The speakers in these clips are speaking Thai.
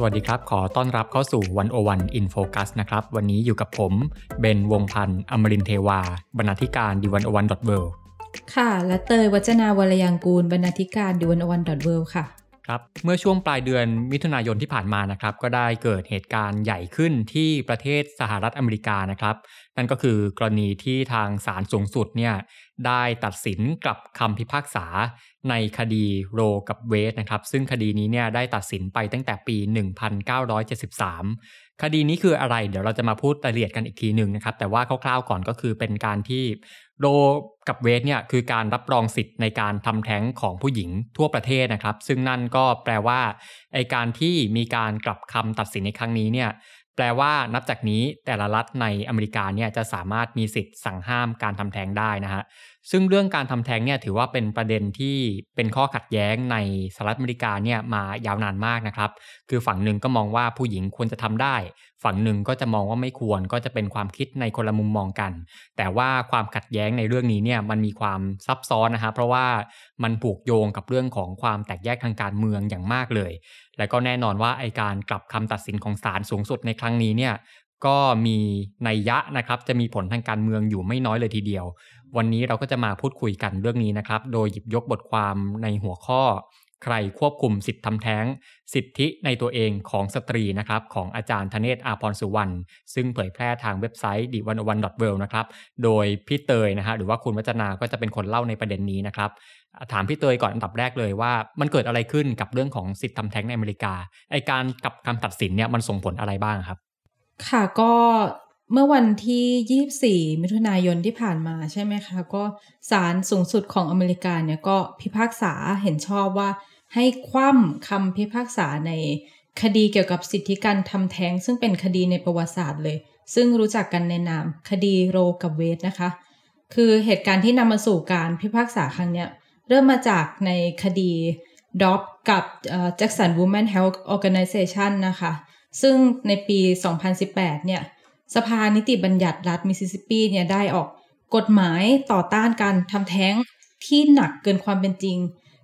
สวัสดีครับ ขอต้อนรับเข้าสู่ One-O-One in focus นะครับ วันนี้อยู่กับผมเบนซ์วงศ์พันธ์อมรินทร์เทวา บรรณาธิการ The One-O-One dot worค่ะ และเตยวจนาวรรลยางกูร บรรณาธิการ The One-O-One dot world ค่ะครับเมื่อช่วงปลายเดือนมิถุนายนที่ผ่านมานะครับ ก็ได้เกิดเหตุการณ์ใหญ่ขึ้นที่ประเทศสหรัฐอเมริกานะครับ นั่นก็คือกรณีที่ทางศาลสูงสุดเนี่ย ได้ตัดสินกลับคำพิพากษาในคดีโรกับเวสนะครับ ซึ่งคดีนี้เนี่ยได้ตัดสินไปตั้งแต่ปี 1973 คดีนี้คืออะไร เดี๋ยวเราจะมาพูดรายละเอียดกันอีกทีหนึ่งนะครับ แต่ว่าคร่าวๆก่อนก็คือเป็นการที่โรกับเวสเนี่ยคือการรับรองสิทธิ์ในการทำแท้งของผู้หญิงทั่วประเทศนะครับ ซึ่งนั่นก็แปลว่าไอการที่มีการกลับคำตัดสินในครั้งนี้เนี่ย แปลว่านับจากนี้แต่ละรัฐในอเมริกาเนี่ยจะสามารถมีสิทธิ์สั่งห้ามการทำแท้งได้นะฮะซึ่งเรื่องการทำแท้งเนี่ยถือว่าเป็นประเด็นที่เป็นข้อขัดแย้งในสหรัฐอเมริกาเนี่ยมายาวนานมากนะครับ คือฝั่งหนึ่งก็มองว่าผู้หญิงควรจะทำได้ ฝั่งหนึ่งก็จะมองว่าไม่ควรก็จะเป็นความคิดในคนละมุมมองกัน แต่ว่าความขัดแย้งในเรื่องนี้เนี่ยมันมีความซับซ้อนนะฮะเพราะว่ามันผูกโยงกับเรื่องของความแตกแยกทางการเมืองอย่างมากเลย และก็แน่นอนว่าไอการกลับคำตัดสินของศาลสูงสุดในครั้งนี้เนี่ยก็มีนัยยะนะครับจะมีผลทางการเมืองอยู่ไม่น้อยเลยทีเดียว วันนี้เราก็จะมาพูดคุยกันเรื่องนี้นะครับ โดยหยิบยกบทความในหัวข้อ ใครควบคุมสิทธิทำแท้ง สิทธิในตัวเองของสตรีนะครับ ของอาจารย์ธเนศอาพรสุวรรณซึ่งเผยแพร่ทางเว็บไซต์ดิวันวันดอทเวนะครับ โดยพี่เตยนะฮะหรือว่าคุณวัจนาก็จะเป็นคนเล่าในประเด็นนี้นะครับถามพี่เตยก่อนอันดับแรกเลยว่า มันเกิดอะไรขึ้นกับเรื่องของสิทธิทำแท้งในอเมริกาไอการกับคำตัดสินเนี่ยมันส่งผลอะไรบ้างครับ ค่ะก็ เมื่อวันที่ 24 มิถุนายนที่ผ่านมาใช่ไหมคะ ก็ศาลสูงสุดของอเมริกาเนี่ยก็พิพากษาเห็นชอบว่าให้คว่ำคำพิพากษาในคดีเกี่ยวกับสิทธิการทำแท้ง ซึ่งเป็นคดีในประวัติศาสตร์เลย ซึ่งรู้จักกันในนามคดีโรกับเวสนะคะ คือเหตุการณ์ที่นำมาสู่การพิพากษาครั้งนี้เริ่มมาจากในคดี Dobbs กับ Jackson Women Health Organization นะคะ ซึ่งในปี 2018 เนี่ย สภานิติบัญญัติรัฐมิสซิสซิปปีเนี่ยได้ออกกฎหมายต่อต้านการทำแท้งที่หนักเกินความเป็นจริง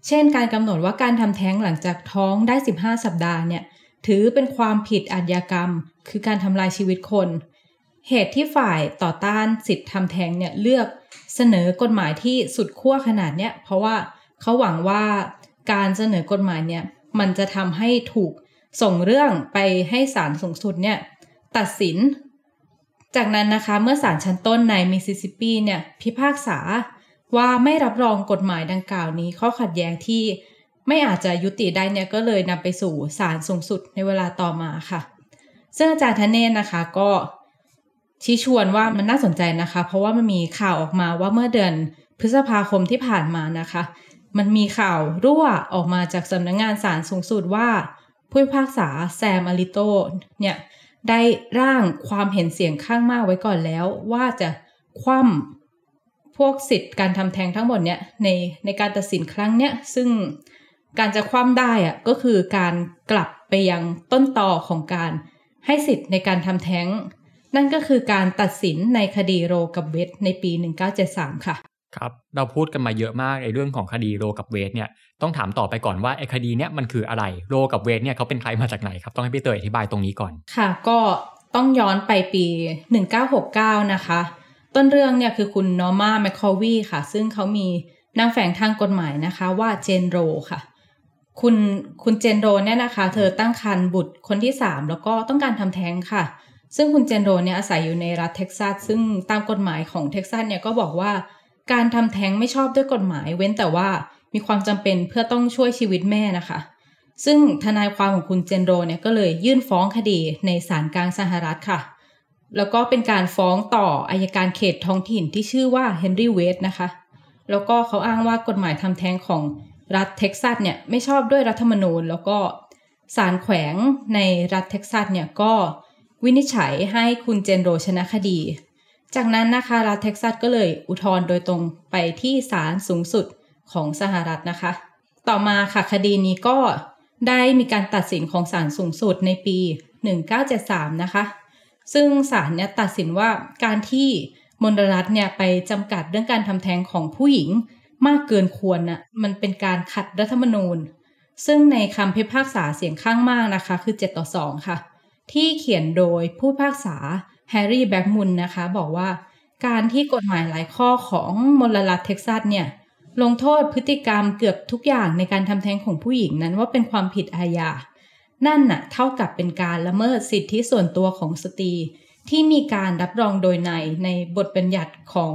เช่น การกำหนดว่าการทำแท้งหลังจากท้องได้ 15 สัปดาห์เนี่ยถือเป็นความผิดอาญากรรม คือการทำลายชีวิตคน เหตุที่ฝ่ายต่อต้านสิทธิ์ทำแท้งเนี่ยเลือกเสนอกฎหมายที่สุดขั้วขนาดเนี้ยเพราะว่าเขาหวังว่าการเสนอกฎหมายเนี่ยมันจะทำให้ถูกส่งเรื่องไปให้ศาลสูงสุดเนี่ยตัดสิน จากนั้นนะคะเมื่อศาลชั้นต้นในมิสซิสซิปปีเนี่ยพิพากษาว่าไม่รับรองกฎหมายดังกล่าวนี้ ข้อขัดแย้งที่ไม่อาจจะยุติได้เนี่ยก็เลยนำไปสู่ศาลสูงสุดในเวลาต่อมาค่ะ ซึ่งอาจารย์ธเนศนะคะก็ชี้ชวนว่ามันน่าสนใจนะคะ เพราะว่ามันมีข่าวออกมาว่าเมื่อเดือนพฤษภาคมที่ผ่านมานะคะ มันมีข่าวรั่วออกมาจากสำนักงงานศาลสูงสุดว่า ผู้พิพากษาแซมอาริโตเนี่ย ได้ร่างความเห็นเสียงข้างมากไว้ก่อนแล้ว ว่าจะคว่ำพวกสิทธิ์การทำแท้งทั้งหมดเนี่ยในในการตัดสินครั้งเนี้ยซึ่งการจะคว่ำได้อะก็คือการกลับไปยังต้นต่อของการให้สิทธิ์ในการทำแท้ง นั่นก็คือการตัดสินในคดีโรกับเวทในปี 1973 ค่ะ ครับเราพูดกันมาเยอะมากในเรื่องของคดีโรกับเวทเนี่ยต้องถามต่อไปก่อนว่าไอ้คดีเนี้ยมันคืออะไรโรกับเวทเนี่ยเขาเป็นใครมาจากไหนครับต้องให้พี่เตยอธิบายตรงนี้ก่อน ค่ะ ก็ต้องย้อนไปปี 1969 นะคะ ต้นเรื่องเนี่ยคือคุณนอร์มาแมคคอวีค่ะ ซึ่งเขามีนางแฝงทางกฎหมายนะคะว่าเจนโรค่ะ คุณคุณ Jane Roe เนี่ยนะคะ เธอตั้งครรภ์บุตรคนที่ 3 แล้วก็ต้องการทำแท้งค่ะ ซึ่งคุณ Jane Roe เนี่ยอาศัยอยู่ในรัฐเท็กซัสซึ่งตามกฎหมายของเท็กซัสเนี่ยก็บอกว่า การทำแท้งไม่ชอบด้วยกฎหมาย เว้นแต่ว่ามีความจำเป็นเพื่อต้องช่วยชีวิตแม่นะคะ ซึ่งทนายความของคุณ Jane Roe เนี่ยก็เลยยื่นฟ้องคดีในศาลกลางสหรัฐค่ะ แล้วก็เป็นการฟ้องต่ออัยการเขตท้องถิ่นที่ชื่อว่า Henry Wade นะคะ แล้วก็เขาอ้างว่ากฎหมายทำแท้งของรัฐเท็กซัสเนี่ยไม่ชอบด้วยรัฐธรรมนูญ แล้วก็ศาลแขวงในรัฐเท็กซัสเนี่ยก็วินิจฉัยให้คุณเจนโรชนะคดี จากนั้นนะคะรัฐเท็กซัสก็เลยอุทธรณ์โดยตรงไปที่ศาลสูงสุดของสหรัฐนะคะ ต่อมาค่ะคดีนี้ก็ได้มีการตัดสินของศาลสูงสุดในปี 1973 นะคะ ซึ่งศาลเนี่ยตัดสินว่าการที่มลรัฐเนี่ยไปจำกัดเรื่องการทำแท้งของผู้หญิงมากเกินควรน่ะมันเป็นการขัดรัฐธรรมนูญ ซึ่งในคำพิพากษาเสียงข้างมากนะคะ คือ 7 ต่อ 2 ค่ะ ที่เขียนโดยผู้พิพากษา แฮร์รี่แบล็กมุนนะคะ บอกว่าการที่กฎหมายหลายข้อของมลรัฐเท็กซัสเนี่ยลงโทษพฤติกรรมเกือบทุกอย่างในการทำแท้งของผู้หญิงนั้นว่าเป็นความผิดอาญา นั่นน่ะเท่ากับเป็นการละเมิดสิทธิส่วนตัวของสตรี ที่มีการรับรองโดยในในบทบัญญัติของ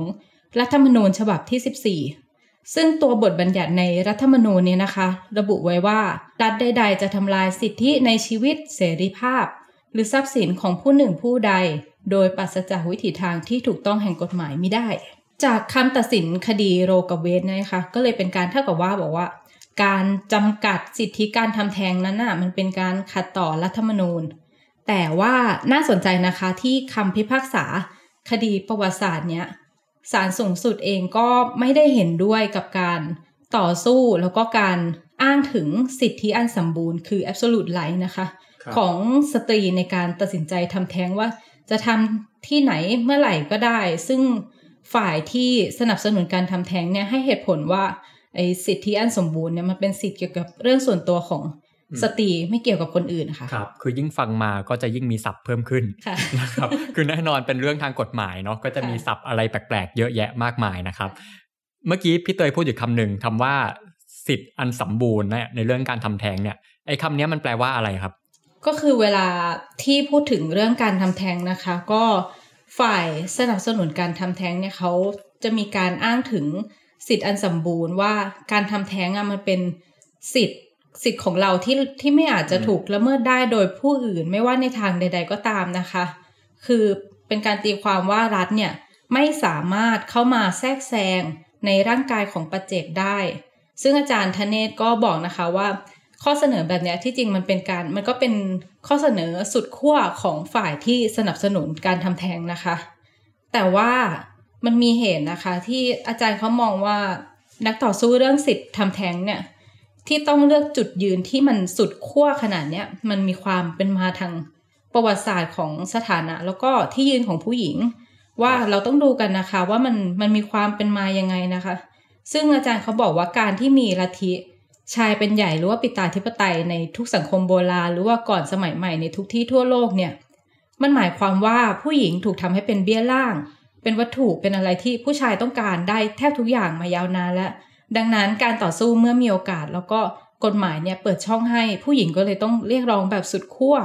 รัฐธรรมนูญฉบับที่ 14 ซึ่งตัวบทบัญญัติในรัฐธรรมนูญเนี่ยนะคะ ระบุไว้ว่ารัฐใด ๆ จะทำลายสิทธิในชีวิตเสรีภาพ หรือทรัพย์สินของผู้หนึ่งผู้ใด โดยปราศจากวิถีทางที่ถูกต้องแห่งกฎหมายไม่ได้ จากคำตัดสินคดีโรกับเวสนะคะก็เลยเป็นการเท่ากับว่าบอกว่า การจำกัดสิทธิการทำแท้งนั้นน่ะมันเป็นการขัดต่อรัฐธรรมนูญ แต่ว่าน่าสนใจนะคะที่คำพิพากษาคดีประวัติศาสตร์เนี้ยศาลสูงสุดเองก็ไม่ได้เห็นด้วยกับการต่อสู้แล้วก็การอ้างถึงสิทธิอันสมบูรณ์คือ absolute right นะคะครับของสตรีในการตัดสินใจทำแท้งว่า จะทำที่ไหนเมื่อไหร่ก็ได้ ซึ่งฝ่ายที่สนับสนุนการทำแท้งเนี่ยให้เหตุผลว่าไอ้สิทธิอันสมบูรณ์เนี่ยมันเป็นสิทธิเกี่ยวกับเรื่องส่วนตัวของสตรีไม่เกี่ยวกับคนอื่นค่ะครับ คือยิ่งฟังมาก็จะยิ่งมีศัพท์เพิ่มขึ้นค่ะนะครับ คือแน่นอนเป็นเรื่องทางกฎหมายเนาะก็จะมีค่ะศัพท์อะไรแปลกๆ เยอะแยะมากมายนะครับ เมื่อกี้พี่เตยพูดอยู่คำหนึ่งคำว่าสิทธิ์อันสมบูรณ์เนี่ยในเรื่องการทำแท้งเนี่ยไอ้คำเนี้ยมันแปลว่าอะไรครับ ก็คือเวลาที่พูดถึงเรื่องการทำแท้งนะคะ ก็ฝ่ายสนับสนุนการทำแท้งเนี่ยเขาจะมีการอ้างถึงสิทธิ์อันสมบูรณ์ว่าการทำแท้งอะมันเป็นสิทธิ์สิทธิ์ของเราที่ที่ไม่อาจจะถูกละเมิดได้โดยผู้อื่นไม่ว่าในทางใด ๆ ก็ตามนะคะ คือเป็นการตีความว่ารัฐเนี่ยไม่สามารถเข้ามาแทรกแซงในร่างกายของปัจเจกได้ ซึ่งอาจารย์ธเนศก็บอกนะคะว่า ข้อเสนอแบบนี้ที่จริงมันเป็นการมันก็เป็นข้อเสนอสุดขั้วของฝ่ายที่สนับสนุนการทำแท้งนะคะ แต่ว่ามันมีเหตุนะคะ ที่อาจารย์เขามองว่านักต่อสู้เรื่องสิทธิ์ทำแท้งเนี่ยที่ต้องเลือกจุดยืนที่มันสุดขั้วขนาดเนี้ยมันมีความเป็นมาทางประวัติศาสตร์ของสถานะ แล้วก็ที่ยืนของผู้หญิง ว่าเราต้องดูกันนะคะ ว่ามันมันมีความเป็นมายังไงนะคะ ซึ่งอาจารย์เขาบอกว่าการที่มีลัทธิ ชายเป็นใหญ่หรือว่าปิตาธิปไตยในทุกสังคมโบราณหรือว่าก่อนสมัยใหม่ในทุกที่ทั่วโลกเนี่ยมันหมายความว่าผู้หญิงถูกทำให้เป็นเบี้ยล่าง เป็นวัตถุเป็นอะไรที่ผู้ชายต้องการได้แทบทุกอย่างมายาวนานแล้ว ดังนั้นการต่อสู้เมื่อมีโอกาส แล้วก็กฎหมายเนี่ยเปิดช่องให้ผู้หญิงก็เลยต้องเรียกร้องแบบสุดขั้ว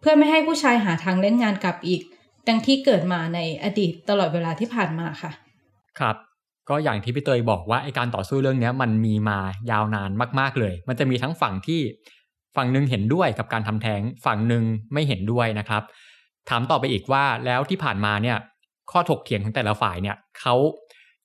เพื่อไม่ให้ผู้ชายหาทางเล่นงานกลับอีก ดังที่เกิดมาในอดีตตลอดเวลาที่ผ่านมาค่ะ ครับ ก็อย่างที่พี่เตยบอกว่าไอการต่อสู้เรื่องนี้มันมีมายาวนานมาก ๆเลย มันจะมีทั้งฝั่งที่ฝั่งหนึ่งเห็นด้วยกับการทำแท้งฝั่งหนึ่งไม่เห็นด้วยนะครับ ถามต่อไปอีกว่าแล้วที่ผ่านมาเนี่ยข้อถกเถียงของแต่ละฝ่ายเนี่ยเขา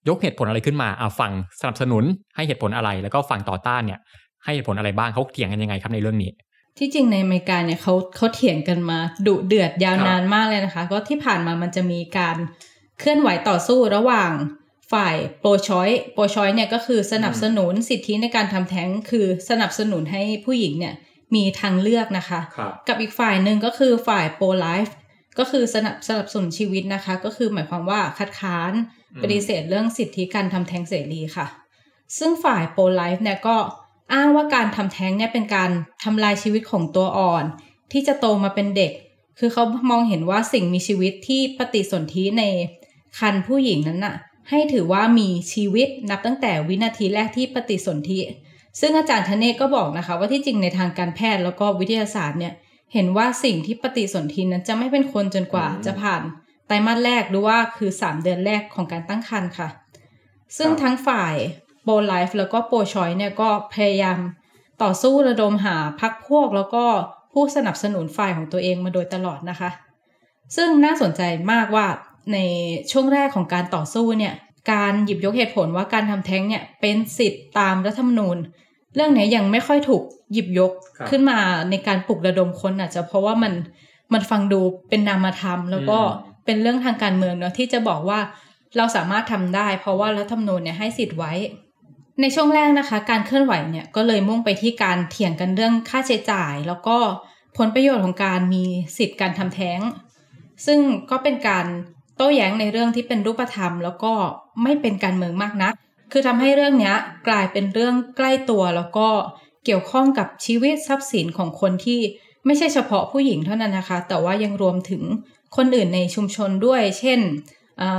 ยกเหตุผลอะไรขึ้นมาอ่าฝั่งสนับสนุนให้เหตุผลอะไร แล้วก็ฝั่งต่อต้านเนี่ย ให้เหตุผลอะไรบ้างเขาเถียงกันยังไงครับในเรื่องนี้ ที่จริงในอเมริกาเนี่ยเขาเขาเถียงกันมาดุเดือดยาวนานมากเลยนะคะ ก็ที่ผ่านมามันจะมีการเคลื่อนไหวต่อสู้ระหว่าง ฝ่ายโปรชอยโปรชอยเนี่ยก็คือสนับสนุนสิทธิในการทำแท้งคือสนับสนุนให้ผู้หญิงเนี่ยมีทางเลือกนะคะครับกับอีกฝ่ายหนึ่งก็คือฝ่ายโปรไลฟ์ก็คือสนับสนับสนุนชีวิตนะคะ ก็คือหมายความว่าคัดค้านอืมปฏิเสธเรื่องสิทธิการทำแท้งเสรีค่ะ ซึ่งฝ่ายโปรไลฟ์เนี่ยก็อ้างว่าการทำแท้งเนี่ยเป็นการทำลายชีวิตของตัวอ่อน ที่จะโตมาเป็นเด็ก คือเขามองเห็นว่าสิ่งมีชีวิตที่ปฏิสนธิในคันผู้หญิงนั้นน่ะ ให้ถือว่ามีชีวิตนับตั้งแต่วินาทีแรกที่ปฏิสนธิ ซึ่งอาจารย์ธเนศก็บอกนะคะว่าที่จริงในทางการแพทย์แล้วก็วิทยาศาสตร์เนี่ยเห็นว่าสิ่งที่ปฏิสนธินั้นจะไม่เป็นคนจนกว่าอืมจะผ่านไตรมาสแรกหรือว่าคือ 3 เดือนแรกของการตั้งครรภ์ค่ะ ซึ่งครับทั้งฝ่ายโปรไลฟ์แล้วก็โปรชอยเนี่ยก็พยายามต่อสู้ระดมหาพักพวกแล้วก็ผู้สนับสนุนฝ่ายของตัวเองมาโดยตลอดนะคะ ซึ่งน่าสนใจมากว่า ในช่วงแรกของการต่อสู้เนี่ยการหยิบยกเหตุผลว่าการทำแท้งเนี่ยเป็นสิทธิ์ตามรัฐธรรมนูญ เรื่องเนี้ยยังไม่ค่อยถูกหยิบยกครับขึ้นมาในการปลุกระดมคนอาจจะเพราะว่ามันมันฟังดูเป็นนามธรรม แล้วก็เป็นเรื่องทางการเมืองเนาะที่จะบอกว่าเราสามารถทำได้ เพราะว่ารัฐธรรมนูญเนี่ยให้สิทธิ์ไว้ ในช่วงแรกนะคะ การเคลื่อนไหวเนี่ยก็เลยมุ่งไปที่การเถียงกันเรื่องค่าใช้จ่าย แล้วก็ผลประโยชน์ของการมีสิทธิ์การทำแท้ง ซึ่งก็เป็นการ โต้แย้งในเรื่องที่เป็นรูปธรรม แล้วก็ไม่เป็นการเมืองมากนัก คือทำให้เรื่องนี้กลายเป็นเรื่องใกล้ตัว แล้วก็เกี่ยวข้องกับชีวิตทรัพย์สินของคนที่ไม่ใช่เฉพาะผู้หญิงเท่านั้นนะคะ แต่ว่ายังรวมถึงคนอื่นในชุมชนด้วย เช่น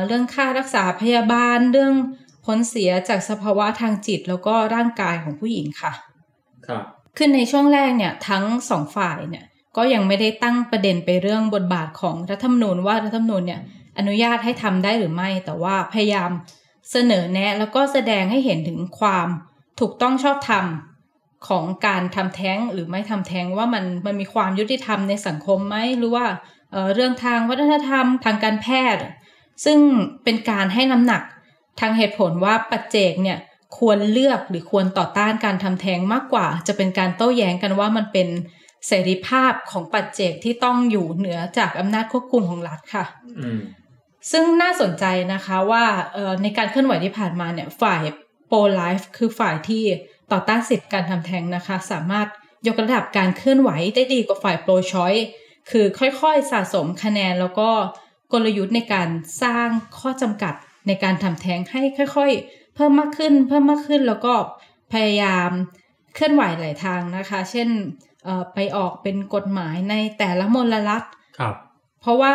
เรื่องค่ารักษาพยาบาลเรื่องผลเสียจากสภาวะทางจิต แล้วก็ร่างกายของผู้หญิงค่ะครับขึ้นในช่วงแรกเนี่ยทั้งสองฝ่ายเนี่ยก็ยังไม่ได้ตั้งประเด็นไปเรื่องบทบาทของรัฐธรรมนูญว่ารัฐธรรมนูญเนี่ย อนุญาตให้ทำได้หรือไม่ แต่ว่าพยายามเสนอแนะ แล้วก็แสดงให้เห็นถึงความถูกต้องชอบธรรมของการทำแท้งหรือไม่ทำแท้งว่ามันมันมีความยุติธรรมในสังคมไหมหรือว่าเเรื่องทางวัฒนธรรมทางการแพทย์ ซึ่งเป็นการให้น้ำหนักทางเหตุผลว่าปัจเจกเนี่ยควรเลือกหรือควรต่อต้านการทำแท้งมากกว่า จะเป็นการโต้แย้งกันว่ามันเป็นเสรีภาพของปัจเจกที่ต้องอยู่เหนือจากอำนาจควบคุมของรัฐค่ะ ซึ่งน่าสนใจนะคะว่าในการเคลื่อนไหวที่ผ่านมาเนี่ยฝ่ายโปรไลฟ์คือฝ่ายที่ต่อต้านสิทธิการทำแท้งนะคะ สามารถยกระดับการเคลื่อนไหวได้ดีกว่าฝ่ายโปรชอยคือค่อยๆสะสมคะแนนแล้วก็กลยุทธ์ในการสร้างข้อจำกัดในการทำแท้งให้ค่อย ๆ เพิ่มมากขึ้น เพิ่มมากขึ้นแล้วก็พยายามเคลื่อนไหวหลายทางนะคะ เช่นไปออกเป็นกฎหมายในแต่ละมลรัฐครับ เพราะว่า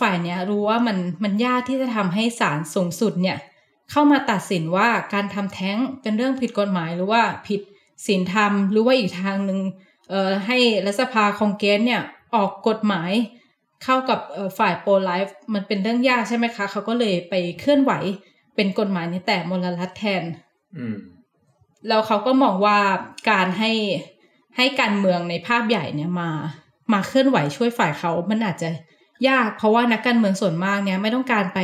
ฝ่ายเนี้ยรู้ว่ามันมันยากที่จะทำให้ศาลสูงสุดเนี่ยเข้ามาตัดสินว่าการทำแท้งเป็นเรื่องผิดกฎหมายหรือว่าผิดศีลธรรม หรือว่าอีกทางหนึ่งเอ่อให้รัฐสภาคองเกสเนี่ยออกกฎหมายเข้ากับฝ่ายโปรไลฟ์มันเป็นเรื่องยากใช่ไหมคะ เขาก็เลยไปเคลื่อนไหวเป็นกฎหมายในแต่มลรัฐแทนแล้วเขาก็มองว่าการให้ให้การเมืองในภาพใหญ่เนี่ยมา มาเคลื่อนไหวช่วยฝ่ายเขา มันอาจจะ ยากเพราะว่านักการเมืองส่วนมากเนี่ยไม่ต้องการไป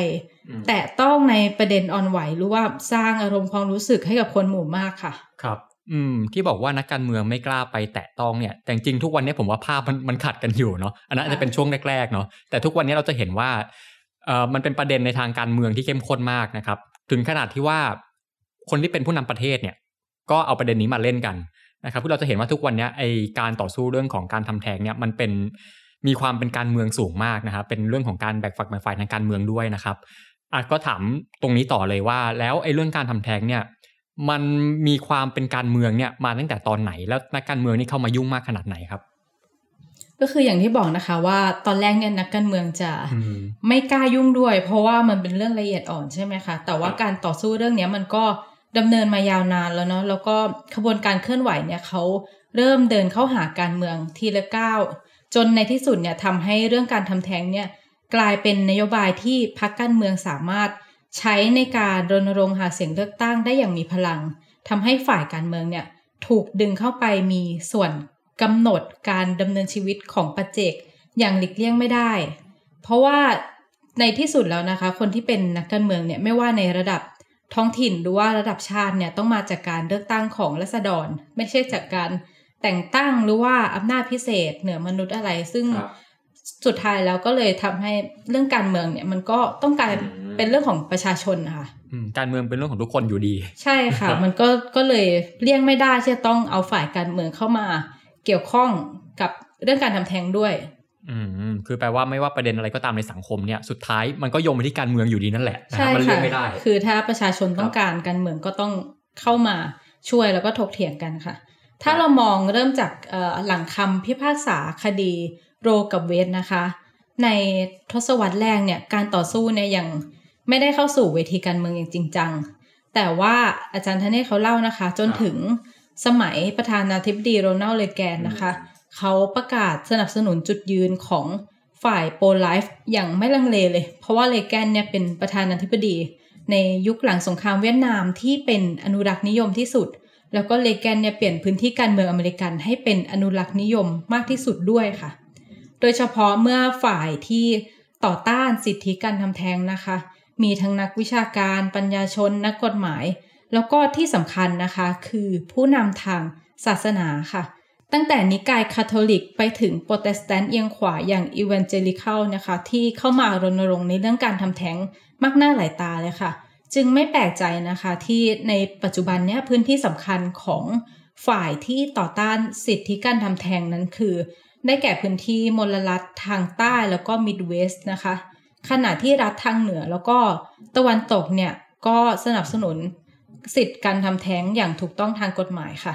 แตะต้องในประเด็นอ่อนไหวหรือว่าสร้างอารมณ์ความรู้สึกให้กับคนหมู่มากค่ะ ครับ อืม ที่บอกว่านักการเมืองไม่กล้าไปแตะต้องเนี่ย แต่จริงทุกวันนี้ผมว่าภาพมันมันขัดกันอยู่เนาะอันนั้นอาจจะเป็นช่วงแรกๆเนาะแต่ทุกวันนี้เราจะเห็นว่าเอ่อมันเป็นประเด็นในทางการเมืองที่เข้มข้นมากนะครับ ถึงขนาดที่ว่าคนที่เป็นผู้นำประเทศเนี่ย ก็เอาประเด็นนี้มาเล่นกันนะครับเพื่อเราจะเห็นว่าทุกวันนี้ไอการต่อสู้เรื่องของการทำแท้งเนี่ยมันเป็น มีความเป็นการเมืองสูงมากนะครับ เป็นเรื่องของการแบกฝักแบ่งฝ่ายทางการเมืองด้วยนะครับอะก็ถามตรงนี้ต่อเลยว่า แล้วไอ้เรื่องการทำแท้งเนี่ยมันมีความเป็นการเมืองเนี่ยมาตั้งแต่ตอนไหน แล้วนักการเมืองนี่เข้ามายุ่งมากขนาดไหนครับ ก็คืออย่างที่บอกนะคะว่าตอนแรกเนี่ยนักการเมืองจะไม่กล้ายุ่งด้วย เพราะว่ามันเป็นเรื่องละเอียดอ่อนใช่ไหมคะแต่ว่าการต่อสู้เรื่องนี้มันก็ดำเนินมายาวนานแล้วเนาะแล้วก็ขบวนการเคลื่อนไหวเนี่ยเขาเริ่มเดินเข้าหาการเมืองทีละก้าว จนในที่สุดเนี่ยทำให้เรื่องการทำแท้งเนี่ยกลายเป็นนโยบายที่พรรคการเมืองสามารถใช้ในการรณรงค์หาเสียงเลือกตั้งได้อย่างมีพลังทำให้ฝ่ายการเมืองเนี่ยถูกดึงเข้าไปมีส่วนกำหนดการดำเนินชีวิตของปัจเจกอย่างหลีกเลี่ยงไม่ได้ เพราะว่าในที่สุดแล้วนะคะ คนที่เป็นนักการเมืองเนี่ยไม่ว่าในระดับท้องถิ่นหรือว่าระดับชาติเนี่ยต้องมาจากการเลือกตั้งของรัษฎร ไม่ใช่จากการ แต่งตั้งหรือว่าอำนาจพิเศษเหนือมนุษย์อะไร ซึ่งสุดท้ายแล้วก็เลยทำให้เรื่องการเมืองเนี่ยมันก็ต้องการเป็นเรื่องของประชาชนค่ะการเมืองเป็นเรื่องของทุกคนอยู่ดี ใช่ค่ะ มันก็ก็เลยเลี่ยงไม่ได้ที่จะต้องเอาฝ่ายการเมืองเข้ามา เกี่ยวข้องกับเรื่องการทำแท้งด้วย อืมคือแปลว่าไม่ว่าประเด็นอะไรก็ตามในสังคมเนี่ยสุดท้ายมันก็โยงไปที่การเมืองอยู่ดีนั่นแหละใช่ค่ะไม่ได้ คือถ้าประชาชนต้องการการเมืองก็ต้องเข้ามาช่วยแล้วก็ถกเถียงกันค่ะ ถ้าเรามองเริ่มจากหลังคำพิพากษาคดีโรกับเวสนะคะ ในทศวรรษแรกเนี่ยการต่อสู้เนี่ยยังไม่ได้เข้าสู่เวทีการเมืองอย่างจริงจัง แต่ว่าอาจารย์ทเนศเขาเล่านะคะ จนถึงสมัยประธานาธิบดีโรนัลเลแกนนะคะ เขาประกาศสนับสนุนจุดยืนของฝ่ายโปรไลฟ์อย่างไม่ลังเลเลย เพราะว่าเลแกนเนี่ยเป็นประธานาธิบดี ในยุคหลังสงครามเวียดนามที่เป็นอนุรักษ์นิยมที่สุด แล้วก็เรแกนเนี่ยเปลี่ยนพื้นที่การเมืองอเมริกันให้เป็นอนุรักษ์นิยมมากที่สุดด้วยค่ะ โดยเฉพาะเมื่อฝ่ายที่ต่อต้านสิทธิการทำแท้งนะคะ มีทั้งนักวิชาการ ปัญญาชน นักกฎหมาย แล้วก็ที่สำคัญนะคะคือผู้นำทางศาสนาค่ะ ตั้งแต่นิกายคาทอลิกไปถึงโปรเตสแตนต์เอียงขวาอย่าง evangelical นะคะ ที่เข้ามารณรงค์ในเรื่องการทำแท้งมากหน้าหลายตาเลยค่ะ จึงไม่แปลกใจนะคะที่ในปัจจุบันเนี้ยพื้นที่สำคัญของฝ่ายที่ต่อต้านสิทธิการทำแท้งนั้นคือ ได้แก่พื้นที่มลรัฐทางใต้แล้วก็มิดเวสต์นะคะ ขณะที่รัฐทางเหนือแล้วก็ตะวันตกเนี่ยก็สนับสนุนสิทธิการทำแท้งอย่างถูกต้องทางกฎหมายค่ะ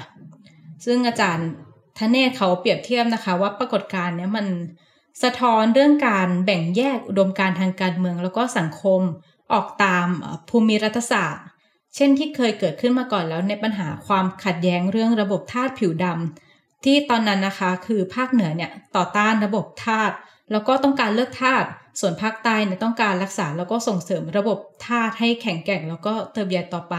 ซึ่งอาจารย์ทเนศเขาเปรียบเทียบนะคะว่าปรากฏการณ์เนี้ยมันสะท้อนเรื่องการแบ่งแยกอุดมการทางการเมืองแล้วก็สังคม ออกตามภูมิรัฐศาสตร์ เช่นที่เคยเกิดขึ้นมาก่อนแล้วในปัญหาความขัดแย้งเรื่องระบบทาสผิวดำที่ตอนนั้นนะคะคือภาคเหนือเนี่ยต่อต้านระบบทาสแล้วก็ต้องการเลิกทาสส่วนภาคใต้เนี่ยต้องการรักษาแล้วก็ส่งเสริมระบบทาสให้แข็งแกร่งแล้วก็เติบใหญ่ต่อไป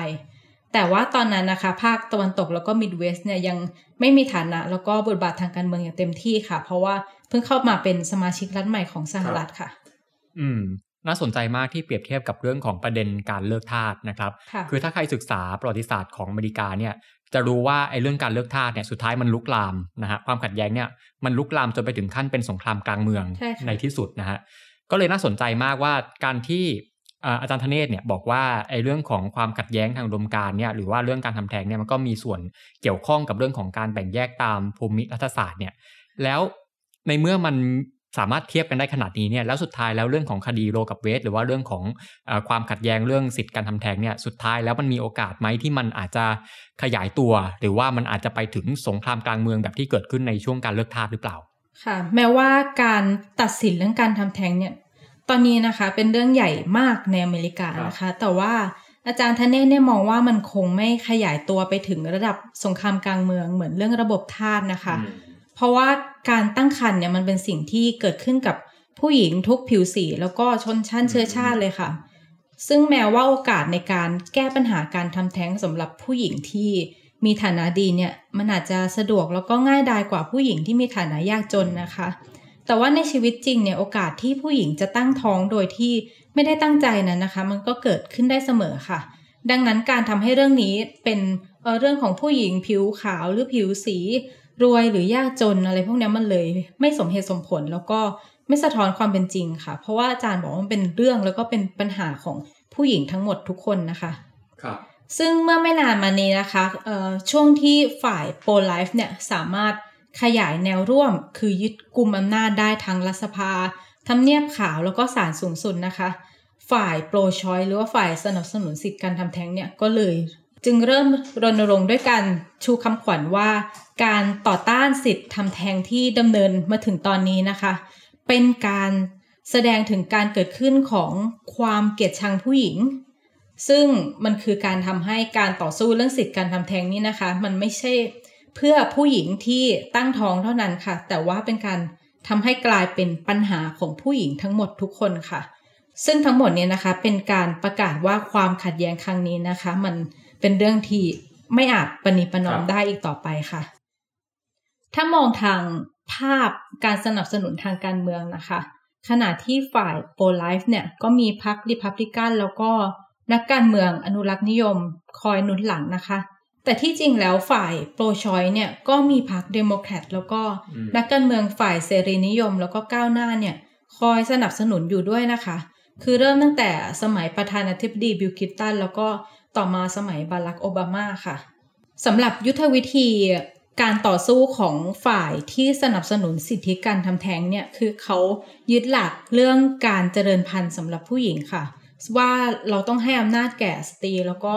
แต่ว่าตอนนั้นนะคะภาคตะวันตกแล้วก็มิดเวสต์เนี่ยยังไม่มีฐานะ แล้วก็บทบาททางการเมืองอย่างเต็มที่ค่ะ เพราะว่าเพิ่งเข้ามาเป็นสมาชิกรัฐใหม่ของสหรัฐค่ะ อืม น่าสนใจมากที่เปรียบเทียบกับเรื่องของประเด็นการเลิกทาสนะครับค่ะคือถ้าใครศึกษาประวัติศาสตร์ของอเมริกาเนี่ยจะรู้ว่าไอ้เรื่องการเลิกทาสเนี่ยสุดท้ายมันลุกลามนะฮะความขัดแย้งเนี่ยมันลุกลามจนไปถึงขั้นเป็นสงครามกลางเมืองใช่ค่ะในที่สุดนะฮะก็เลยน่าสนใจมากว่าการที่อ่าอาจารย์ธเนศเนี่ยบอกว่าไอ้เรื่องของความขัดแย้งทางอุดมการณ์เนี่ยหรือว่าเรื่องการทำแท้งเนี่ยมันก็มีส่วนเกี่ยวข้องกับเรื่องของการแบ่งแยกตามภูมิรัฐศาสตร์เนี่ยแล้วในเมื่อมัน สามารถเทียบกันได้ขนาดนี้เนี่ยแล้วสุดท้ายแล้วเรื่องของคดีโรกับเวสหรือว่าเรื่องของเออความขัดแย้งเรื่องสิทธิการทำแท้งเนี่ยสุดท้ายแล้วมันมีโอกาสไหมที่มันอาจจะขยายตัว หรือว่ามันอาจจะไปถึงสงครามกลางเมืองแบบที่เกิดขึ้นในช่วงการเลิกทาสหรือเปล่า ค่ะ แม้ว่าการตัดสินเรื่องการทำแท้งเนี่ยตอนนี้นะคะเป็นเรื่องใหญ่มากในอเมริกานะคะ แต่ว่าอาจารย์ทเนศเนี่ยมองว่ามันคงไม่ขยายตัวไปถึงระดับสงครามกลางเมืองเหมือนเรื่องระบบทาสนะคะ เพราะว่าการตั้งครรภ์เนี่ยมันเป็นสิ่งที่เกิดขึ้นกับผู้หญิงทุกผิวสี แล้วก็ชนชั้นเชื้อชาติเลยค่ะ ซึ่งแม้ว่าโอกาสในการแก้ปัญหาการทำแท้งสำหรับผู้หญิงที่มีฐานะดีเนี่ยมันอาจจะสะดวกแล้วก็ง่ายดายกว่าผู้หญิงที่มีฐานะยากจนนะคะ แต่ว่าในชีวิตจริงเนี่ยโอกาสที่ผู้หญิงจะตั้งท้องโดยที่ไม่ได้ตั้งใจนั้นนะคะ มันก็เกิดขึ้นได้เสมอค่ะ ดังนั้นการทำให้เรื่องนี้เป็นเเรื่องของผู้หญิงผิวขาวหรือผิวสี รวยหรือยากจนอะไรพวกเนี้ยมันเลย ไม่สมเหตุสมผลแล้วก็ไม่สะท้อนความเป็นจริงค่ะ เพราะว่าอาจารย์บอกว่ามันเป็นเรื่องแล้วก็เป็นปัญหาของผู้หญิงทั้งหมดทุกคนนะคะครับซึ่งเมื่อไม่นานมานี้นะคะเอ่อช่วงที่ฝ่ายโปรไลฟ์เนี่ยสามารถขยายแนวร่วม คือยึดกุมอำนาจได้ทั้งรัฐสภาทำเนียบขาวแล้วก็ศาลสูงสุดนะคะ ฝ่ายโปรชอยหรือว่าฝ่ายสนับสนุนสิทธิการทำแท้งเนี่ยก็เลย จึงเริ่มรณรงค์ด้วยการชูคำขวัญว่า การต่อต้านสิทธิทำแท้งที่ดำเนินมาถึงตอนนี้นะคะ เป็นการแสดงถึงการเกิดขึ้นของความเกลียดชังผู้หญิง ซึ่งมันคือการทำให้การต่อสู้เรื่องสิทธิการทำแท้งนี่นะคะ มันไม่ใช่เพื่อผู้หญิงที่ตั้งท้องเท่านั้นค่ะ แต่ว่าเป็นการทำให้กลายเป็นปัญหาของผู้หญิงทั้งหมดทุกคนค่ะ ซึ่งทั้งหมดเนี่ยนะคะเป็นการประกาศว่าความขัดแย้งครั้งนี้นะคะ มัน เป็นเรื่องที่ไม่อาจปณิประนอมครับได้อีกต่อไปค่ะ ถ้ามองทางภาพการสนับสนุนทางการเมืองนะคะ ขณะที่ฝ่ายโปรไลฟ์เนี่ย ก็มีพรรคริพับลิกันแล้วก็นักการเมืองอนุรักษ์นิยมคอยหนุนหลังนะคะ แต่ที่จริงแล้วฝ่าย pro choice เนี่ยก็มีพรรคเดโมแครตแล้วก็อืมนักการเมืองฝ่ายเสรีนิยม แล้วก็ก้าวหน้าเนี่ย คอยสนับสนุนอยู่ด้วยนะคะ คือเริ่มตั้งแต่สมัยประธานาธิบดีบิลคลินตันแล้วก็ ต่อมาสมัยบารักโอบามาค่ะสำหรับยุทธวิธีการต่อสู้ของฝ่ายที่สนับสนุนสิทธิการทำแท้งเนี่ยคือเขายึดหลักเรื่องการเจริญพันธุ์สำหรับผู้หญิงค่ะ ว่าเราต้องให้อำนาจแก่สตรีแล้วก็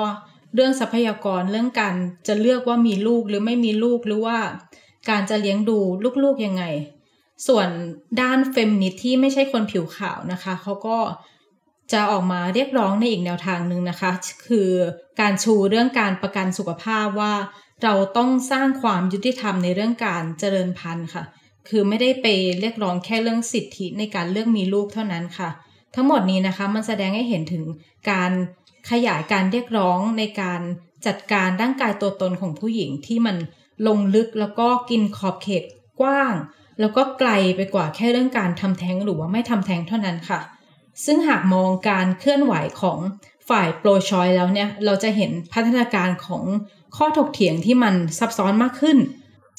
เรื่องทรัพยากรเรื่องการจะเลือกว่ามีลูกหรือไม่มีลูกหรือว่า การจะเลี้ยงดูลูกๆยังไง ส่วนด้านเฟมินิสต์ที่ไม่ใช่คนผิวขาวนะคะเขาก็ จะออกมาเรียกร้องในอีกแนวทางหนึ่งนะคะ คือการชูเรื่องการประกันสุขภาพว่า เราต้องสร้างความยุติธรรมในเรื่องการเจริญพันธุ์ค่ะ คือไม่ได้ไปเรียกร้องแค่เรื่องสิทธิในการเลือกมีลูกเท่านั้นค่ะ ทั้งหมดนี้นะคะมันแสดงให้เห็นถึงการขยายการเรียกร้องในการจัดการร่างกายตัวตนของผู้หญิงที่มันลงลึกแล้วก็กินขอบเขตกว้าง แล้วก็ไกลไปกว่าแค่เรื่องการทำแท้งหรือว่าไม่ทำแท้งเท่านั้นค่ะ ซึ่งหากมองการเคลื่อนไหวของฝ่ายโปรชอยแล้วเนี่ย เราจะเห็นพัฒนาการของข้อถกเถียงที่มันซับซ้อนมากขึ้น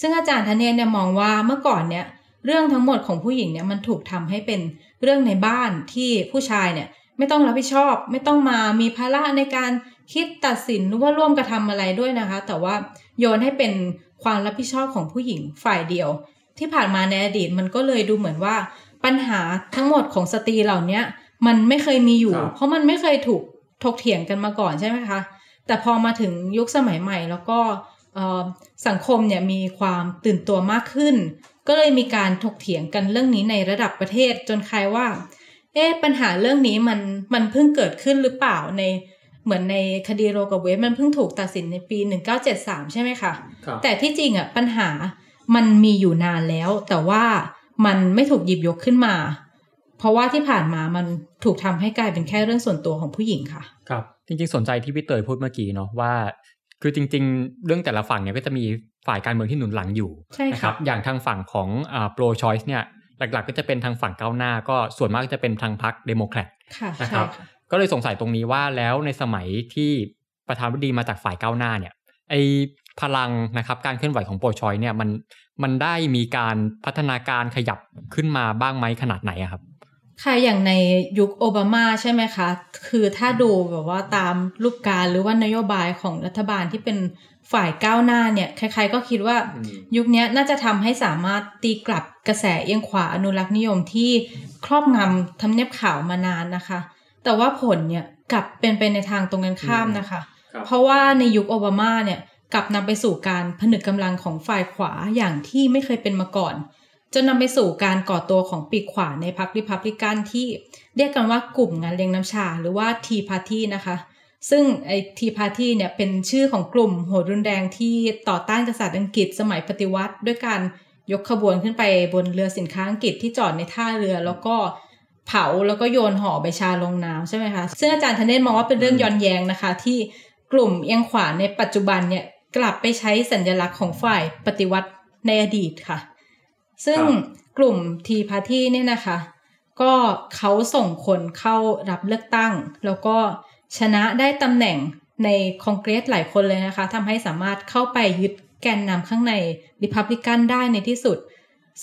ซึ่งอาจารย์ธเนศเนี่ยมองว่าเมื่อก่อนเนี่ยเรื่องทั้งหมดของผู้หญิงเนี่ยมันถูกทำให้เป็นเรื่องในบ้านที่ผู้ชายเนี่ยไม่ต้องรับผิดชอบ ไม่ต้องมามีภาระในการคิดตัดสินหรือว่าร่วมกระทำอะไรด้วยนะคะ แต่ว่าโยนให้เป็นความรับผิดชอบของผู้หญิงฝ่ายเดียว ที่ผ่านมาในอดีตมันก็เลยดูเหมือนว่าปัญหาทั้งหมดของสตรีเหล่านี้ มันไม่เคยมีอยู่ครับเพราะมันไม่เคยถูกถกเถียงกันมาก่อนใช่ไหมคะแต่พอมาถึงยุคสมัยใหม่แล้วก็เอ่อสังคมเนี่ยมีความตื่นตัวมากขึ้น ก็เลยมีการถกเถียงกันเรื่องนี้ในระดับประเทศจนใครว่า เอ๊ะปัญหาเรื่องนี้มันมันเพิ่งเกิดขึ้นหรือเปล่าในเหมือนในคดีโรกับเวฟมันเพิ่งถูกตัดสินในปี 1973 ใช่ไหมคะครับแต่ที่จริงอะปัญหามันมีอยู่นานแล้ว แต่ว่ามันไม่ถูกหยิบยกขึ้นมา เพราะว่าที่ผ่านมามัน ถูกทำให้กลายเป็นแค่เรื่องส่วนตัวของผู้หญิงค่ะ ครับ จริงๆ สนใจที่พี่เตยพูดเมื่อกี้เนาะว่า คือจริง ๆ เรื่องแต่ละฝั่งเนี่ยก็จะมีฝ่ายการเมืองที่หนุนหลังอยู่ใช่ค่ะนะครับ อย่างทางฝั่งของอ่า pro choice เนี่ยหลักๆ ก็จะเป็นทางฝั่งก้าวหน้า ก็ส่วนมากจะเป็นทางพรรคเดโมแครตค่ะนะคใช่รับค่ะก็เลยสงสัยตรงนี้ว่าแล้วในสมัยที่ประธานาธิบดีมาจากฝ่ายก้าวหน้าเนี่ยไอพลังนะครับการเคลื่อนไหวของ pro choice เนี่ยมันมันได้มีการพัฒนาการขยับขึ้นมาบ้างไหมขนาดไหนอะครับ ค่ะอย่างในยุคโอบามาใช่ไหมคะ คือถ้าดูแบบว่าตามรูปการหรือว่านโยบายของรัฐบาลที่เป็นฝ่ายก้าวหน้าเนี่ย ใครๆก็คิดว่าอืมยุคนี้น่าจะทำให้สามารถตีกลับกระแสเอียงขวาอนุรักษ์นิยมที่ครอบงำทำเนียบข่าวมานานนะคะ แต่ว่าผลเนี่ยกลับเป็นไปในทางตรงกันข้ามนะคะครับเพราะว่าในยุคโอบามาเนี่ยกลับนำไปสู่การผนึกกำลังของฝ่ายขวาอย่างที่ไม่เคยเป็นมาก่อน จนนำไปสู่การก่อตัวของปีกขวาในพรรคริพับลิกันที่เรียกกันว่ากลุ่มงานเลี้ยงน้ำชา หรือว่า Tea Party นะคะ ซึ่งไอ้ Tea Party เนี่ยเป็นชื่อของกลุ่มโหดรุนแรงที่ต่อต้านกษัตริย์อังกฤษสมัยปฏิวัติ ด้วยการยกขบวนขึ้นไปบนเรือสินค้าอังกฤษที่จอดในท่าเรือแล้วก็เผาแล้วก็โยนห่อใบชาลงน้ำใช่ไหมคะซึ่งอาจารย์ธเนศมองว่าเป็นเรื่องย้อนแย้งนะคะ ที่กลุ่มเอียงขวาในปัจจุบันเนี่ยกลับไปใช้สัญลักษณ์ของฝ่ายปฏิวัติในอดีตค่ะ ซึ่งครับกลุ่ม Tea Party เนี่ยนะคะ ก็เขาส่งคนเข้ารับเลือกตั้ง แล้วก็ชนะได้ตำแหน่งในคอนเกรสหลายคนเลยนะคะทำให้สามารถเข้าไปยึดแกนนำข้างในริพับลิกันได้ในที่สุด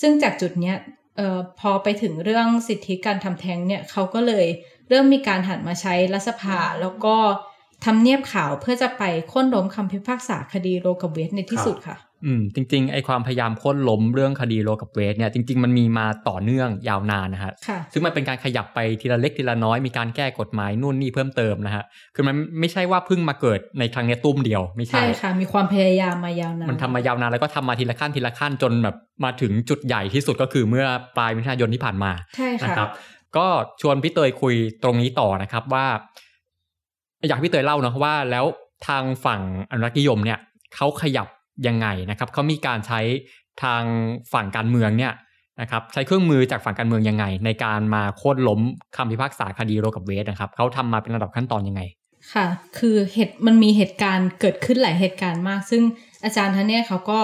ซึ่งจากจุดเนี้ยเอ่อพอไปถึงเรื่องสิทธิการทำแท้งเนี่ยเขาก็เลยเริ่มมีการหันมาใช้รัฐสภาแล้วก็ทำเนียบข่าวเพื่อจะไปโค่นล้มคำพิพากษาคดีโรกับเวสในที่สุดค่ะ อืมจริงๆไอความพยายามโค่นล้มเรื่องคดีโลกับเวสเนี่ยจริง ๆ มันมีมาต่อเนื่องยาวนานนะฮะค่ะซึ่งมันเป็นการขยับไปทีละเล็กทีละน้อยมีการแก้กฎหมายนู่นนี่เพิ่มเติมนะฮะคือมันไม่ใช่ว่าเพิ่งมาเกิดในครั้งเนี้ยตุ้มเดียวไม่ใช่ใช่ค่ะ มีความพยายามมายาวนานมันทำมายาวนานแล้วก็ทำมาทีละขั้นทีละขั้นจนแบบมาถึงจุดใหญ่ที่สุดก็คือเมื่อปลายมิถุนายนที่ผ่านมาใช่นะค่ะครับ ก็ชวนพี่เตยคุยตรงนี้ต่อนะครับว่า อยากให้พี่เตยเล่าเนาะว่าแล้วทางฝั่งอนุรักษ์นิยมเนี่ยเขาขยับ ยังไงนะครับเขามีการใช้ทางฝั่งการเมืองเนี่ยนะครับใช้เครื่องมือจากฝั่งการเมืองยังไง ในการมาโค่นล้มคำพิพากษาคดีโรกับเวสนะครับเขาทำมาเป็นระดับขั้นตอนยังไง ค่ะ คือเหตุมันมีเหตุการณ์เกิดขึ้นหลายเหตุการณ์มาก ซึ่งอาจารย์ท่านเนี่ยเขาก็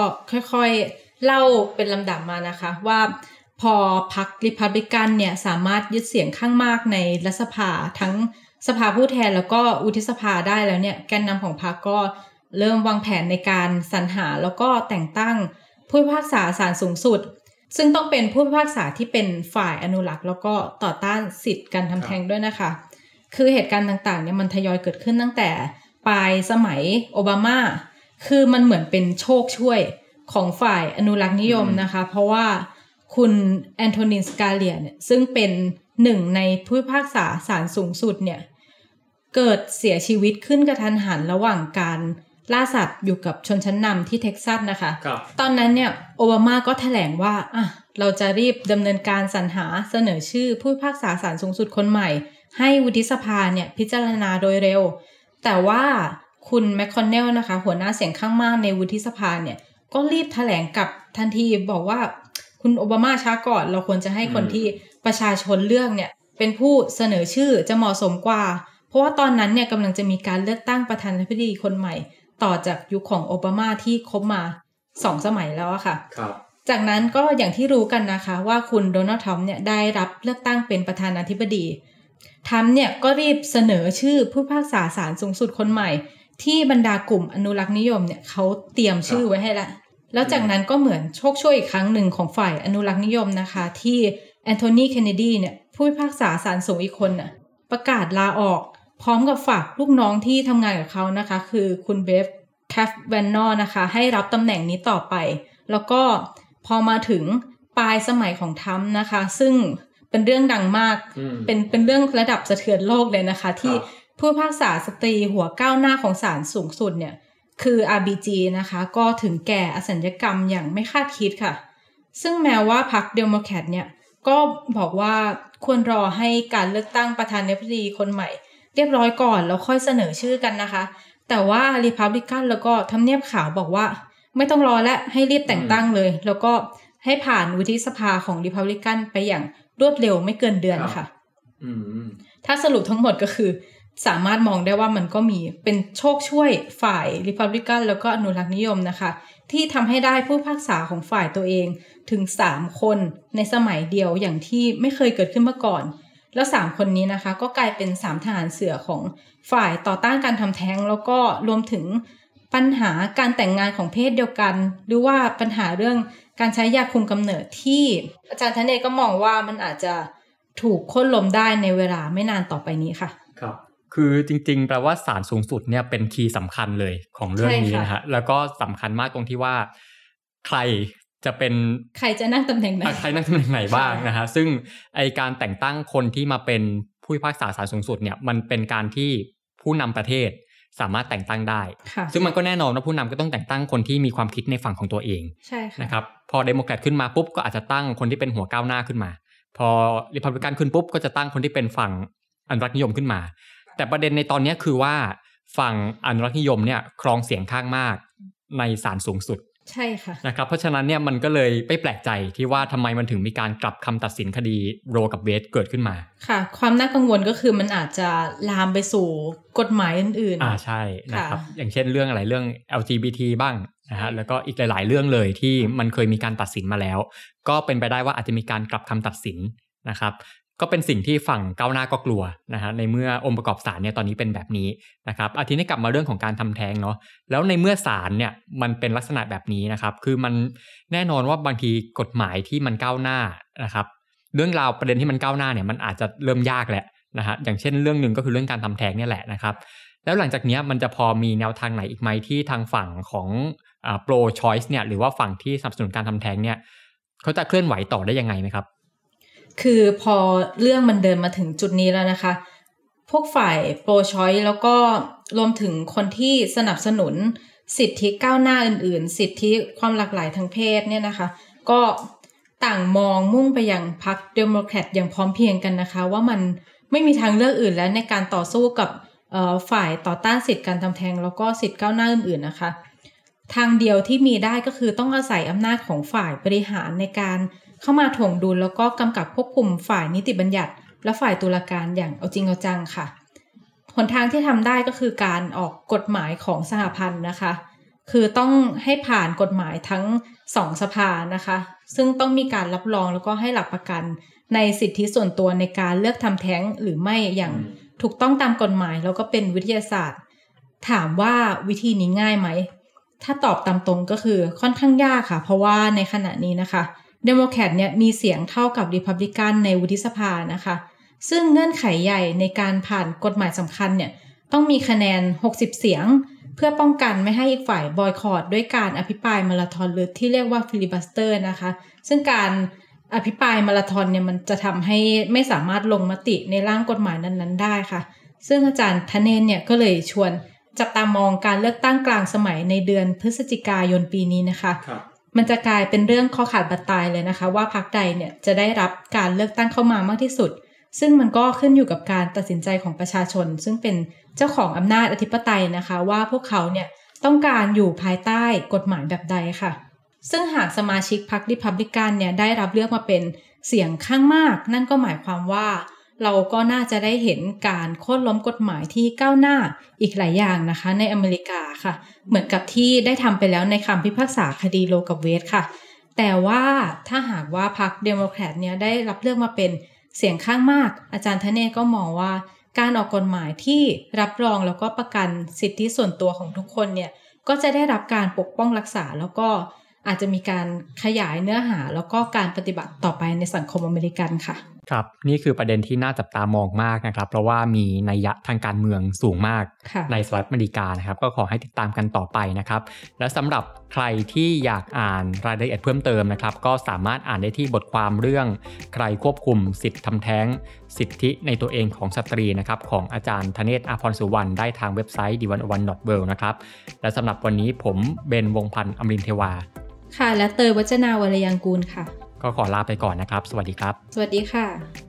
ค่อยๆเล่าเป็นลำดับมานะคะว่าพอพรรคริพับลิกันเนี่ยสามารถยึดเสียงข้างมากในรัฐสภาทั้งสภาผู้แทนแล้วก็วุฒิสภาได้แล้วเนี่ยแกนนำของพรรคก็ เริ่มวางแผนในการสรรหาแล้วก็แต่งตั้งผู้พิพากษาศาลสูงสุด ซึ่งต้องเป็นผู้พิพากษาที่เป็นฝ่ายอนุรักษ์ แล้วก็ต่อต้านสิทธิ์การทำแท้งด้วยนะคะ คือเหตุการณ์ต่างๆเนี่ยมันทยอยเกิดขึ้นตั้งแต่ปลายสมัยโอบามา คือมันเหมือนเป็นโชคช่วยของฝ่ายอนุรักษ์นิยมนะคะ เพราะว่าคุณแอนโทนินสกาเลียเนี่ยซึ่งเป็นหนึ่งในผู้พิพากษาศาลสูงสุดเนี่ยเกิดเสียชีวิตขึ้นกระทันหันระหว่างการ ล่าสัตว์อยู่กับชนชั้นนำที่เท็กซัสนะคะครับตอนนั้นเนี่ยโอบามาก็แถลงว่าอะเราจะรีบดำเนินการสรรหาเสนอชื่อผู้พิพากษาศาลสูงสุดคนใหม่ ให้วุฒิสภาเนี่ยพิจารณาโดยเร็ว แต่ว่าคุณแมคคอนเนลนะคะ หัวหน้าเสียงข้างมากในวุฒิสภาเนี่ยก็รีบแถลงกลับทันทีบอกว่าคุณโอบามาช้าก่อน เราควรจะให้คนอืมที่ประชาชนเลือกเนี่ยเป็นผู้เสนอชื่อจะเหมาะสมกว่า เพราะว่าตอนนั้นเนี่ยกำลังจะมีการเลือกตั้งประธานาธิบดีคนใหม่ ต่อจากยุคของโอบามาที่คบมาสองสมัยแล้วอะค่ะครับจากนั้นก็อย่างที่รู้กันนะคะว่าคุณโดนัลด์ทรัมป์เนี่ยได้รับเลือกตั้งเป็นประธานาธิบดีทรัมป์เนี่ยก็รีบเสนอชื่อผู้พิพากษาศาลสูงสุดคนใหม่ ที่บรรดากลุ่มอนุรักษ์นิยมเนี่ยเขาเตรียมชื่อไว้ให้ละแล้วจากนั้นก็เหมือนโชคช่วยอีกครั้งหนึ่งของฝ่ายอนุรักษ์นิยมนะคะ ที่แอนโทนีเคนเนดีเนี่ยผู้พิพากษาศาลสูงอีกคนน่ะประกาศลาออก พร้อมกับฝากลูกน้องที่ทำงานกับเขานะคะ คือคุณเบฟแคฟแวนนอร์นะคะ ให้รับตำแหน่งนี้ต่อไป แล้วก็พอมาถึงปลายสมัยของทรัมป์นะคะ ซึ่งเป็นเรื่องดังมากอืมเป็นเป็นเรื่องระดับสะเทือนโลกเลยนะคะ ที่ครับผู้พิพากษาสตรีหัวก้าวหน้าของศาลสูงสุดเนี่ย คือ RBG นะคะ ก็ถึงแก่อสัญกรรมอย่างไม่คาดคิดค่ะ ซึ่งแม้ว่าพรรคเดโมแครตเนี่ย ก็บอกว่าควรรอให้การเลือกตั้งประธานาธิบดีคนใหม่ เรียบร้อยก่อนแล้วค่อยเสนอชื่อกันนะคะ แต่ว่ารีพับลิกันแล้วก็ทำเนียบขาวบอกว่า ไม่ต้องรอและให้รีบแต่งตั้งเลย แล้วก็ให้ผ่านวุฒิสภาของรีพับลิกันไปอย่างรวดเร็วไม่เกินเดือนค่ะอืมถ้าสรุปทั้งหมดก็คือ สามารถมองได้ว่ามันก็มีเป็นโชคช่วยฝ่ายริพับลิกันแล้วก็อนุรักษ์นิยมนะคะ ที่ทำให้ได้ผู้พิพากษาของฝ่ายตัวเองถึง 3 คนในสมัยเดียวอย่างที่ไม่เคยเกิดขึ้นมาก่อน แล้ว 3 คนนี้นะคะ ก็กลายเป็น 3 ทหารเสือของฝ่ายต่อต้านการทำแท้ง แล้วก็รวมถึงปัญหาการแต่งงานของเพศเดียวกัน หรือว่าปัญหาเรื่องการใช้ยาคุมกำเนิดที่อาจารย์ทนเนก็มองว่ามันอาจจะถูกโค่นล้มได้ในเวลาไม่นานต่อไปนี้ค่ะ ครับ คือจริงๆแปลว่าศาลสูงสุดเนี่ยเป็นคีย์สำคัญเลยของเรื่องนี้ใช่ค่ะนะฮะแล้วก็สำคัญมากตรงที่ว่า ใคร จะเป็นใครจะนั่งตำแหน่งไหนอะใครนั่งตำแหน่งไหนบ้างค่ะนะฮะซึ่งไอการแต่งตั้งคนที่มาเป็นผู้พิพากษาศาลสูงสุดเนี่ยมันเป็นการที่ผู้นำประเทศสามารถแต่งตั้งได้ค่ะซึ่งมันก็แน่นอนว่าผู้นำก็ต้องแต่งตั้งคนที่มีความคิดในฝั่งของตัวเองใช่ค่ะนะครับพอเดโมแครตขึ้นมาปุ๊บก็อาจจะตั้งคนที่เป็นหัวก้าวหน้าขึ้นมา พอริพับลิกันขึ้นปุ๊บก็จะตั้งคนที่เป็นฝั่งอนุรักษ์นิยมขึ้นมา แต่ประเด็นในตอนนี้คือว่าฝั่งอนุรักษ์นิยมเนี่ยครองเสียงข้างมากในศาลสูงสุด ใช่ค่ะนะครับเพราะฉะนั้นเนี่ยมันก็เลยไม่แปลกใจที่ว่าทำไมมันถึงมีการกลับคำตัดสินคดีโรกับเวสเกิดขึ้นมา ค่ะ ความน่ากังวลก็คือมันอาจจะลามไปสู่กฎหมายอื่นอ่าใช่นะครับค่ะอย่างเช่นเรื่องอะไรเรื่อง LGBT บ้างนะฮะแล้วก็อีกหลาย ๆ เรื่องเลยที่มันเคยมีการตัดสินมาแล้ว ก็เป็นไปได้ว่าอาจจะมีการกลับคำตัดสินนะครับ ก็เป็นสิ่งที่ฝั่งก้าวหน้าก็กลัวนะฮะในเมื่อองค์ประกอบศาลเนี่ยตอนนี้เป็นแบบนี้นะครับอาทีนี้กลับมาเรื่องของการทำแท้งเนาะแล้วในเมื่อศาลเนี่ยมันเป็นลักษณะแบบนี้นะครับ คือมันแน่นอนว่าบางทีกฎหมายที่มันก้าวหน้านะครับ เรื่องราวประเด็นที่มันก้าวหน้าเนี่ยมันอาจจะเริ่มยากแหละนะฮะอย่างเช่นเรื่องหนึ่งก็คือเรื่องการทำแท้งเนี่ยแหละนะครับ แล้วหลังจากนี้มันจะพอมีแนวทางไหนอีกไหมที่ทางฝั่งของโปรชอยส์เนี่ยหรือว่าฝั่งที่สนับสนุนการทำแท้งเนี่ยเขาจะเคลื่อนไหวต่อได้ยังไงไหมครับ คือพอเรื่องมันเดินมาถึงจุดนี้แล้วนะคะ พวกฝ่ายโปรชอยแล้วก็รวมถึงคนที่สนับสนุนสิทธิก้าวหน้าอื่น ๆ สิทธิความหลากหลายทางเพศเนี่ยนะคะ ก็ต่างมองมุ่งไปยังพรรคเดโมแครตอย่างพร้อมเพรียงกันนะคะ ว่ามันไม่มีทางเลือกอื่นแล้วในการต่อสู้กับฝ่ายต่อต้านสิทธิการทำแท้งแล้วก็สิทธิก้าวหน้าอื่น ๆนะคะ ทางเดียวที่มีได้ก็คือต้องอาศัยอำนาจของฝ่ายบริหารในการ เข้ามาถ่วงดุลแล้วก็กำกับควบคุมฝ่ายนิติบัญญัติ และฝ่ายตุลาการอย่างเอาจริงเอาจังค่ะหนทางที่ทำได้ก็คือการออกกฎหมายของสหพันธ์นะคะ คือต้องให้ผ่านกฎหมายทั้งสองสภานะคะ ซึ่งต้องมีการรับรองแล้วก็ให้หลักประกัน ในสิทธิส่วนตัวในการเลือกทำแท้งหรือไม่อย่างถูกต้องตามกฎหมายแล้วก็เป็นวิทยาศาสตร์ ถามว่าวิธีนี้ง่ายไหม ถ้าตอบตามตรงก็คือค่อนข้างยากค่ะ เพราะว่าในขณะนี้นะคะ เดโมแครตเนี่ยมีเสียงเท่ากับริพับลิกันในวุฒิสภานะคะ ซึ่งเงื่อนไขใหญ่ในการผ่านกฎหมายสำคัญเนี่ยต้องมีคะแนน 60 เสียง เพื่อป้องกันไม่ให้อีกฝ่ายบอยคอตด้วยการอภิปรายมาราธอนหรือที่เรียกว่า filibuster นะคะ ซึ่งการอภิปรายมาราธอนเนี่ยมันจะทำให้ไม่สามารถลงมติในร่างกฎหมายนั้นๆ ได้ค่ะ ซึ่งอาจารย์ธเนศเนี่ยก็เลยชวนจับตามองการเลือกตั้งกลางสมัยในเดือนพฤศจิกายนปีนี้นะคะ มันจะกลายเป็นเรื่องข้อขาดบาดตายเลยนะคะ ว่าพรรคใดเนี่ยจะได้รับการเลือกตั้งเข้ามามากที่สุด ซึ่งมันก็ขึ้นอยู่กับการตัดสินใจของประชาชน ซึ่งเป็นเจ้าของอำนาจอธิปไตยนะคะ ว่าพวกเขาเนี่ยต้องการอยู่ภายใต้กฎหมายแบบใดค่ะ ซึ่งหากสมาชิกพรรคริพับลิกันเนี่ยได้รับเลือกมาเป็นเสียงข้างมาก นั่นก็หมายความว่า เราก็น่าจะได้เห็นการโค่นล้มกฎหมายที่ก้าวหน้าอีกหลายอย่างนะคะ ในอเมริกาค่ะ เหมือนกับที่ได้ทำไปแล้วในคำพิพากษาคดีโลกับเวสค่ะ แต่ว่าถ้าหากว่าพรรคเดโมแครตเนี่ยได้รับเลือกมาเป็นเสียงข้างมาก อาจารย์ทเนศก็มองว่า การออกกฎหมายที่รับรองแล้วก็ประกันสิทธิส่วนตัวของทุกคนเนี่ยก็จะได้รับการปกป้องรักษาแล้วก็อาจจะมีการขยายเนื้อหาแล้วก็การปฏิบัติต่อไปในสังคมอเมริกันค่ะ ครับนี่คือประเด็นที่น่าจับตามองมากนะครับ เพราะว่ามีนัยยะทางการเมืองสูงมากในสหรัฐอเมริกานะครับ ก็ขอให้ติดตามกันต่อไปนะครับ และสำหรับใครที่อยากอ่านรายละเอียดเพิ่มเติมนะครับ ก็สามารถอ่านได้ที่บทความเรื่อง ใครควบคุมสิทธิทำแท้ง สิทธิในตัวเองของสตรีนะครับของอาจารย์ธเนศอาพรสุวรรณได้ทางเว็บไซต์ d 1 1 w o r l d นะครับและสำหรับวันนี้ผมเบนวงพันธ์อมรินเทวา ค่ะ และเตยวัจนาวรยังกูลค่ะ ก็ขอลาไปก่อนนะครับ สวัสดีครับ สวัสดีค่ะ